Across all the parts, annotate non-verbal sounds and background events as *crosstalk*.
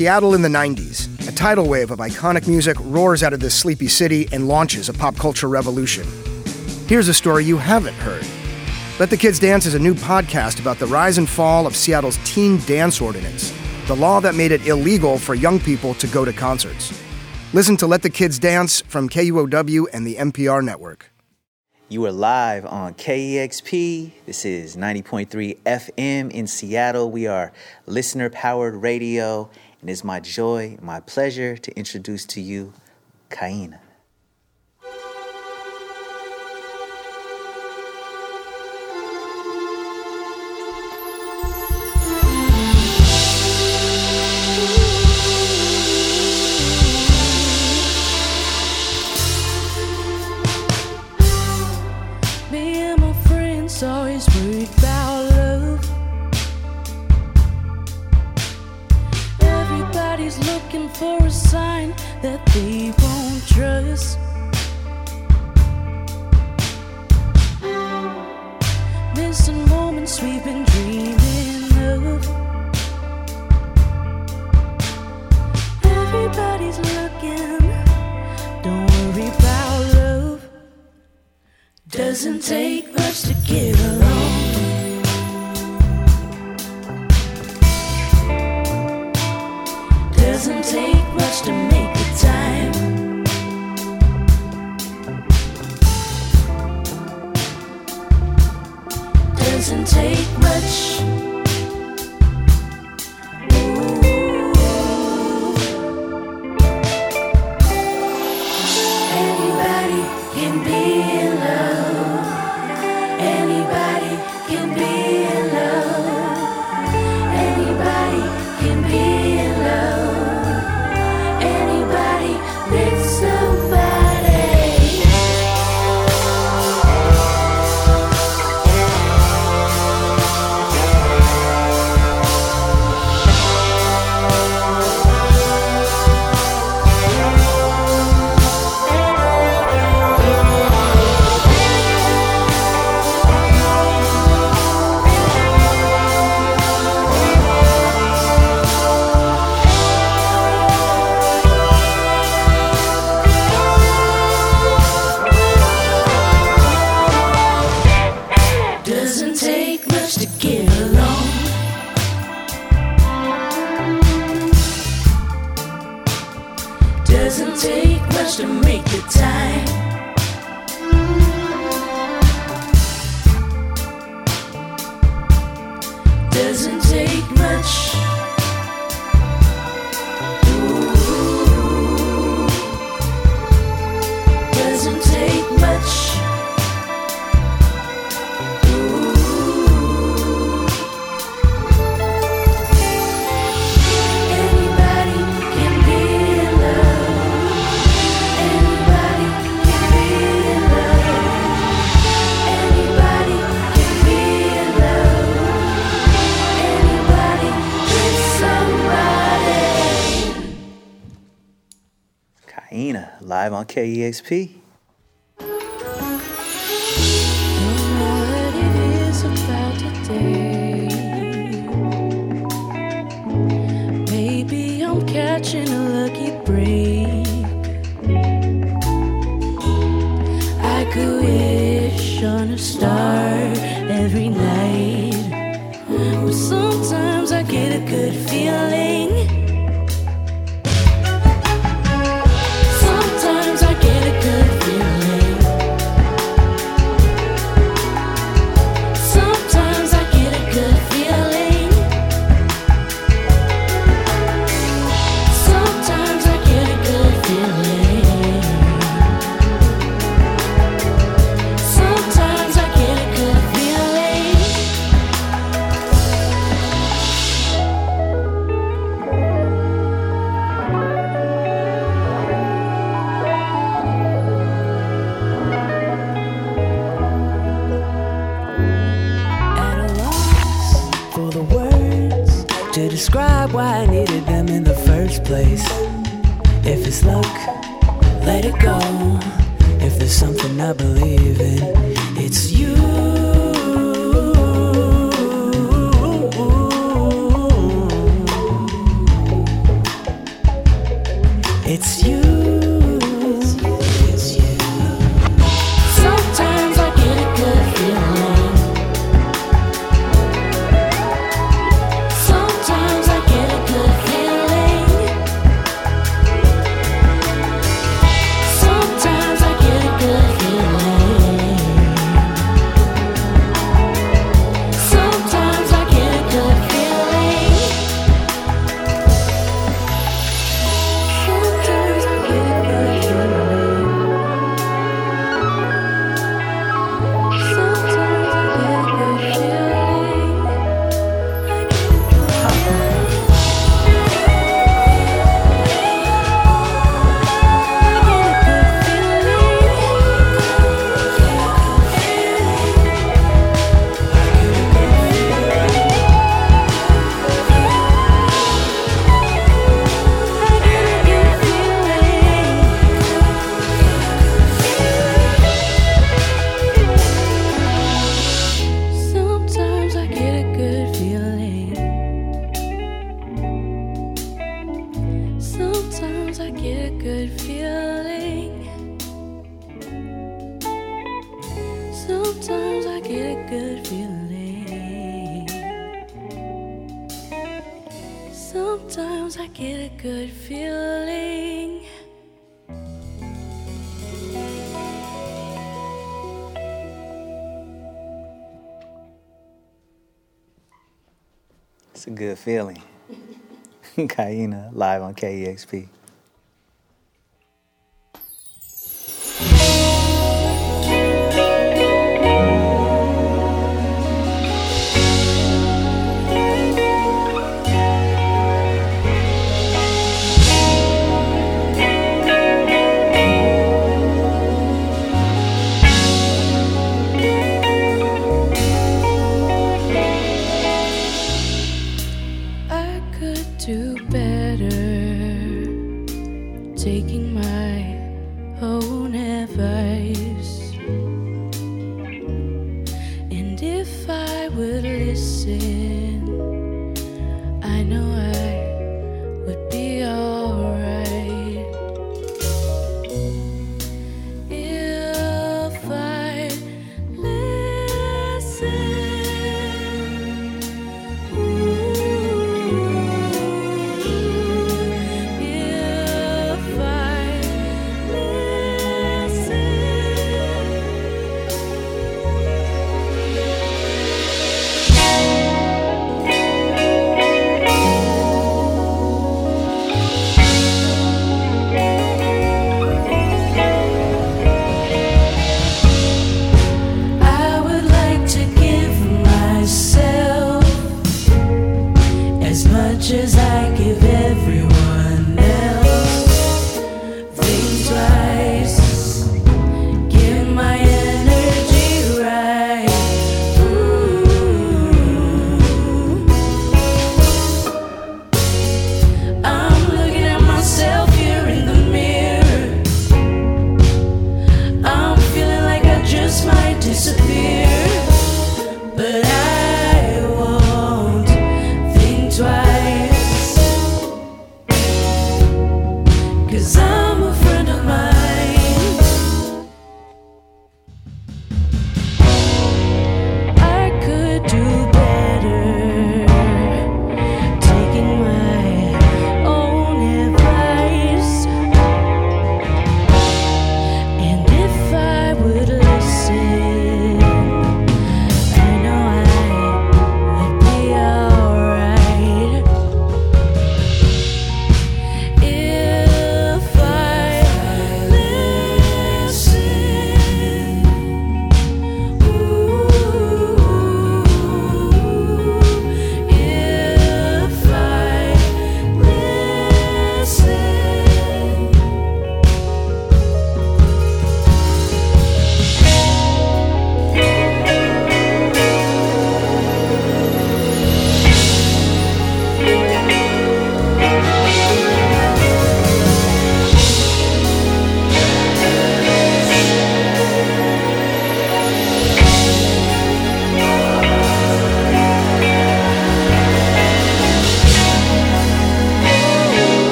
Seattle in the 90s. A tidal wave of iconic music roars out of this sleepy city and launches a pop culture revolution. Here's a story you haven't heard. Let the Kids Dance is a new podcast about the rise and fall of Seattle's teen dance ordinance, the law that made it illegal for young people to go to concerts. Listen to Let the Kids Dance from KUOW and the NPR network. You are live on KEXP. This is 90.3 FM in Seattle. We are listener powered radio, and it's my joy, my pleasure to introduce to you Kaina. Doesn't take much to make the time. Doesn't take much. KEXP. Why I needed them in the first place. If it's luck, let it go. If there's something I believe in, it's you. Feeling. *laughs* Kaina live on KEXP.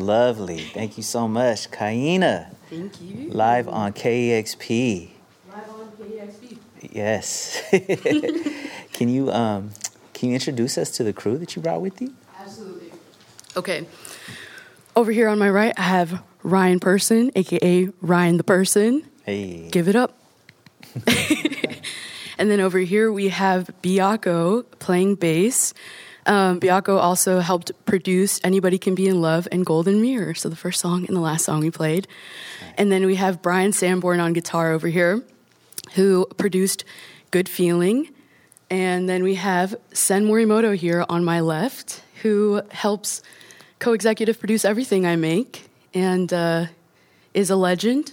Lovely. Thank you so much, Kaina. Thank you. Live on KEXP. Live on KEXP. Yes. *laughs* can you um, can you introduce us to the crew that you brought with you? Absolutely. Okay. Over here on my right, I have Ryan Person, aka Ryan the Person. Hey. Give it up. *laughs* and then over here we have Biako playing bass. Um, Biako also helped produce Anybody Can Be in Love and Golden Mirror, so the first song and the last song we played. And then we have Brian Sanborn on guitar over here, who produced Good Feeling. And then we have Sen Morimoto here on my left, who helps co executive produce everything I make and uh, is a legend.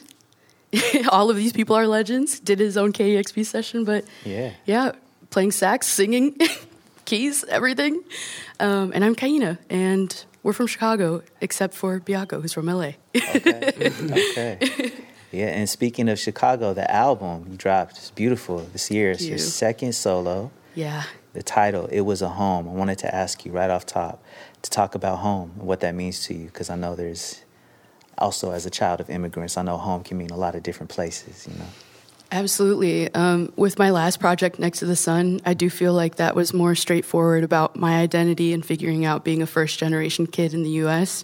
*laughs* All of these people are legends. Did his own KEXP session, but Yeah. yeah, playing sax, singing, *laughs* keys, everything. Um, and I'm Kaina, and we're from Chicago, except for Biako, who's from LA. *laughs* Okay. Yeah, and speaking of Chicago, the album you dropped is beautiful this year. It's Thank your second solo. yeah. The title, It Was a Home. I wanted to ask you right off top to talk about home and what that means to you, because I know there's also, as a child of immigrants, I know home can mean a lot of different places, you know? Absolutely. Um, with my last project, Next to the Sun, I do feel like that was more straightforward about my identity and figuring out being a first generation kid in the US.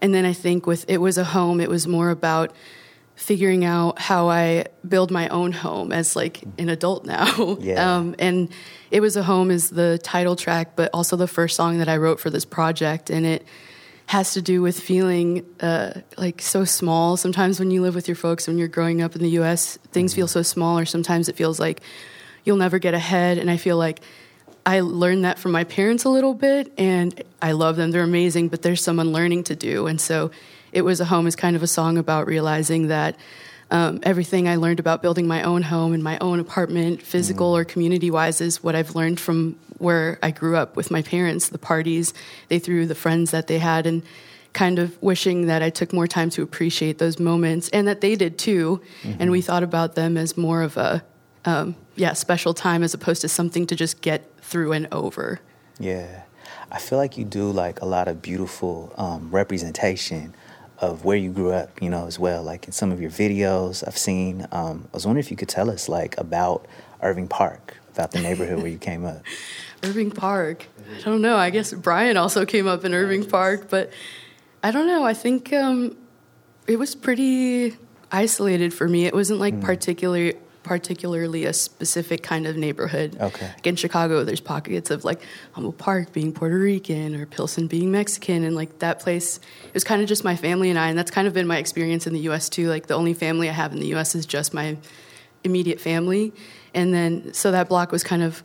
And then I think with It Was a Home, it was more about figuring out how I build my own home as like an adult now. *laughs* Yeah. Um, and It Was a Home is the title track, but also the first song that I wrote for this project. And it has to do with feeling uh, like so small. Sometimes when you live with your folks, when you're growing up in the US, things feel so small, or sometimes it feels like you'll never get ahead. And I feel like I learned that from my parents a little bit, and I love them. They're amazing, but there's some unlearning to do. And so It Was a Home is kind of a song about realizing that um, everything I learned about building my own home and my own apartment, physical or community wise, is what I've learned from where I grew up with my parents, the parties they threw, the friends that they had, and kind of wishing that I took more time to appreciate those moments and that they did too. And we thought about them as more of a, um, yeah, special time as opposed to something to just get through and over. Yeah. I feel like you do like a lot of beautiful um, representation of where you grew up, you know, as well. Like in some of your videos I've seen. Um, I was wondering if you could tell us like about Irving Park, about the neighborhood where you came up. *laughs* Irving Park. I don't know. I guess Brian also came up in Irving Park, but I don't know. I think um, it was pretty isolated for me. It wasn't like particularly particularly a specific kind of neighborhood. Okay. Like in Chicago, there's pockets of like Humboldt Park being Puerto Rican or Pilsen being Mexican, and like that place it was kind of just my family and I, and that's kind of been my experience in the U.S. too. Like the only family I have in the U.S. is just my immediate family, and then so that block was kind of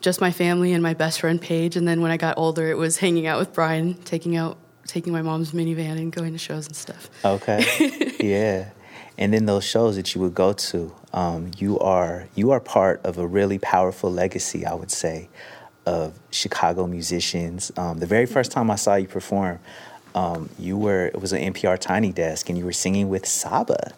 just my family and my best friend Paige. And then when I got older, it was hanging out with Brian, taking out taking my mom's minivan and going to shows and stuff. Okay. *laughs* yeah. And then those shows that you would go to, um, you are you are part of a really powerful legacy, I would say, of Chicago musicians. Um, the very first time I saw you perform, um, you were it was an NPR Tiny Desk, and you were singing with Saba.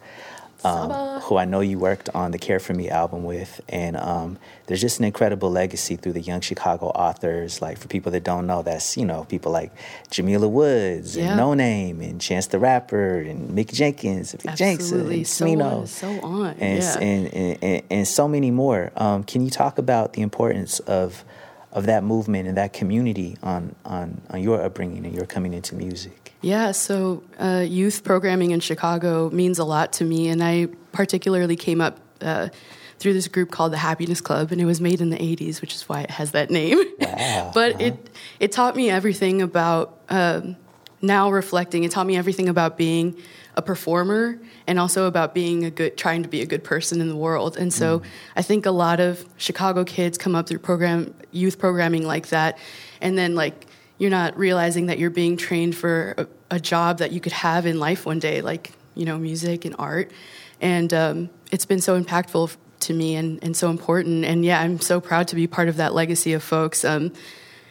Um, who I know you worked on the Care For Me album with. And um, there's just an incredible legacy through the young Chicago authors. Like, for people that don't know, that's, you know, people like Jamila Woods Yeah. and No Name and Chance the Rapper and Mick Jenkins and Jenks Absolutely, and so Smino. on, so on. And, yeah. and, and, and, and so many more. Um, can you talk about the importance of of that movement and that community on, on, on your upbringing and your coming into music? Yeah, so uh, youth programming in Chicago means a lot to me, and I particularly came up uh, through this group called the Happiness Club, and it was made in the '80s, which is why it has that name. Wow, *laughs* but it it taught me everything about um, now reflecting. It taught me everything about being a performer and also about being a good trying to be a good person in the world. And so I think a lot of Chicago kids come up through program youth programming like that, and then like you're not realizing that you're being trained for a, a job that you could have in life one day, like you know music and art. And um, it's been so impactful to me and, and so important. And yeah, I'm so proud to be part of that legacy of folks. Um,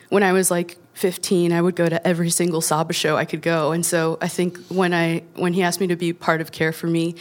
when I was like 15, I would go to every single Saba show I could go. And so I think when I when he asked me to be part of Care for Me,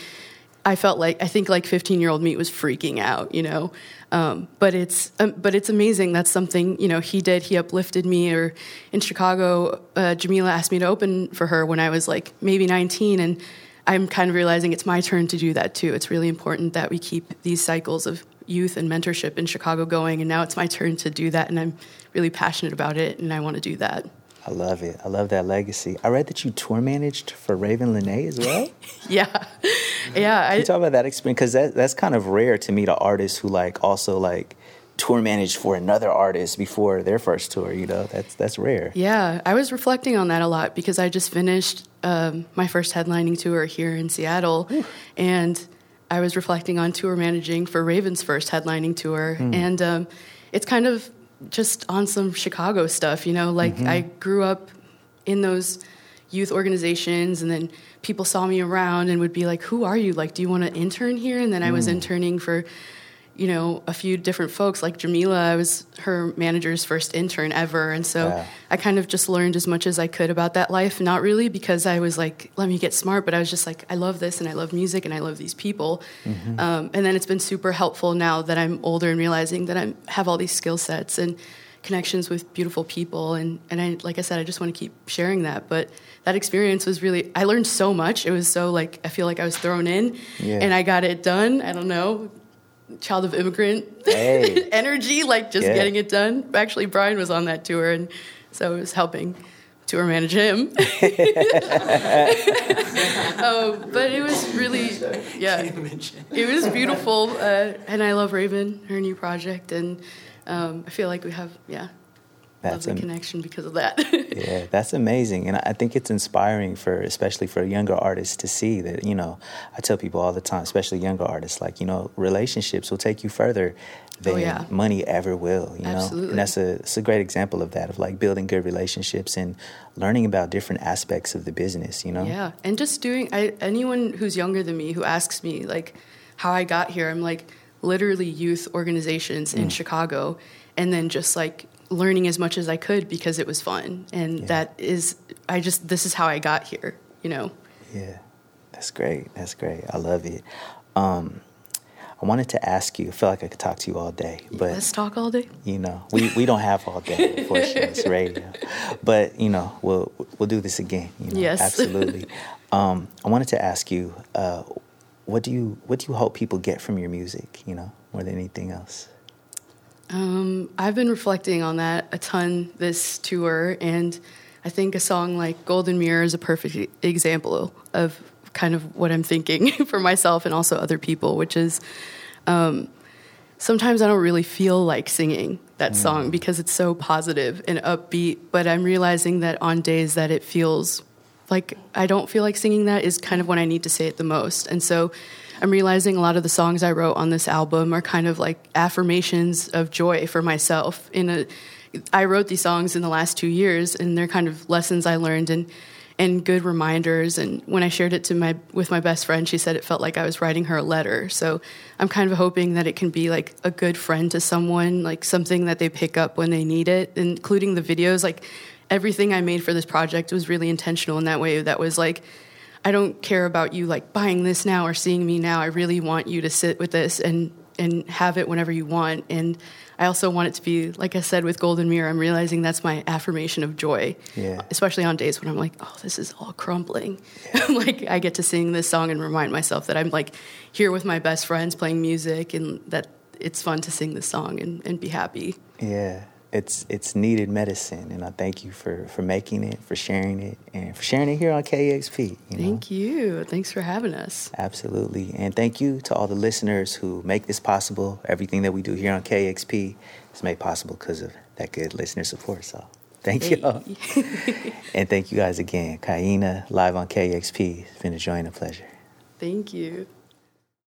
I felt like I think like 15 year old me was freaking out. You know, Um, but it's um, but it's amazing. That's something you know he did. He uplifted me. Or in Chicago, uh, Jamila asked me to open for her when I was like maybe 19, and I'm kind of realizing it's my turn to do that too. It's really important that we keep these cycles of youth and mentorship in Chicago going, and now it's my turn to do that, and I'm really passionate about it, and I want to do that. I love it. I love that legacy. I read that you tour managed for Ravyn Lenae as well. *laughs* yeah, yeah. Can you talk about that experience? Because that, that's kind of rare to meet an artist who like also like tour managed for another artist before their first tour. You know, that's that's rare. Yeah, I was reflecting on that a lot because I just finished um, my first headlining tour here in Seattle, Ooh. and I was reflecting on tour managing for Ravyn's first headlining tour, mm. and um, it's kind of just on some Chicago stuff, you know, like mm-hmm. I grew up in those youth organizations and then people saw me around and would be like, Who are you? Like, do you want to intern here? And then I was mm. interning for you know, a few different folks. Like Jamila, I was her manager's first intern ever. And so yeah. I kind of just learned as much as I could about that life. Not really because I was like, let me get smart, but I was just like, I love this and I love music and I love these people. Mm-hmm. Um, and then it's been super helpful now that I'm older and realizing that I have all these skill sets and connections with beautiful people. And, and I, like I said, I just want to keep sharing that. But that experience was really, I learned so much. It was so like, I feel like I was thrown in yeah. and I got it done. I don't know child of immigrant hey. *laughs* energy, like just yeah. getting it done. Actually, Brian was on that tour, and so I was helping tour manage him. oh, *laughs* *laughs* but it was really, yeah, it was beautiful, uh, and I love Ravyn, her new project, and um, I feel like we have, yeah, that's a connection because of that. *laughs* yeah, that's amazing, and I think it's inspiring for, especially for younger artists, to see that. You know, I tell people all the time, especially younger artists, like you know, relationships will take you further oh, than oh, yeah. money ever will. You Absolutely. know, and that's a it's a great example of that of like building good relationships and learning about different aspects of the business. You know, yeah, and just doing. I, anyone who's younger than me who asks me like how I got here, I'm like literally youth organizations in mm. Chicago, and then just like learning as much as I could because it was fun. And yeah. that is, I just, this is how I got here, you know? Yeah, that's great. That's great. I love it. Um, I wanted to ask you, I feel like I could talk to you all day, but let's talk all day. You know, we, we don't have all day, unfortunately, it's *laughs* radio. But, you know, we'll, we'll do this again. You know, yes. Absolutely. *laughs* Um, I wanted to ask you, uh, what do you, what do you hope people get from your music, you know, more than anything else? Um, I've been reflecting on that a ton this tour, and I think a song like Golden Mirror is a perfect example of kind of what I'm thinking *laughs* for myself and also other people, which is um, sometimes I don't really feel like singing that mm. song because it's so positive and upbeat, but I'm realizing that on days that it feels like I don't feel like singing that is kind of when I need to say it the most. And so I'm realizing a lot of the songs I wrote on this album are kind of like affirmations of joy for myself. In a, I wrote these songs in the last two years, and they're kind of lessons I learned and and good reminders. And when I shared it to my with my best friend, she said it felt like I was writing her a letter. So I'm kind of hoping that it can be like a good friend to someone, like something that they pick up when they need it, including the videos. Like everything I made for this project was really intentional in that way. That was like I don't care about you like buying this now or seeing me now. I really want you to sit with this and and have it whenever you want. And I also want it to be, like I said with Golden Mirror, I'm realizing that's my affirmation of joy. Yeah. Especially on days when I'm like, oh, this is all crumbling. Yeah. *laughs* like I get to sing this song and remind myself that I'm like here with my best friends playing music and that it's fun to sing this song and, and be happy. Yeah it's it's needed medicine, and I thank you for for making it, for sharing it, and for sharing it here on KEXP. You know? Thank you. Thanks for having us. Absolutely, and thank you to all the listeners who make this possible. Everything that we do here on KEXP is made possible because of that good listener support. So. Thank hey. you. *laughs* and thank you guys again. Kaina, live on KEXP. It's been a joy and a pleasure. Thank you.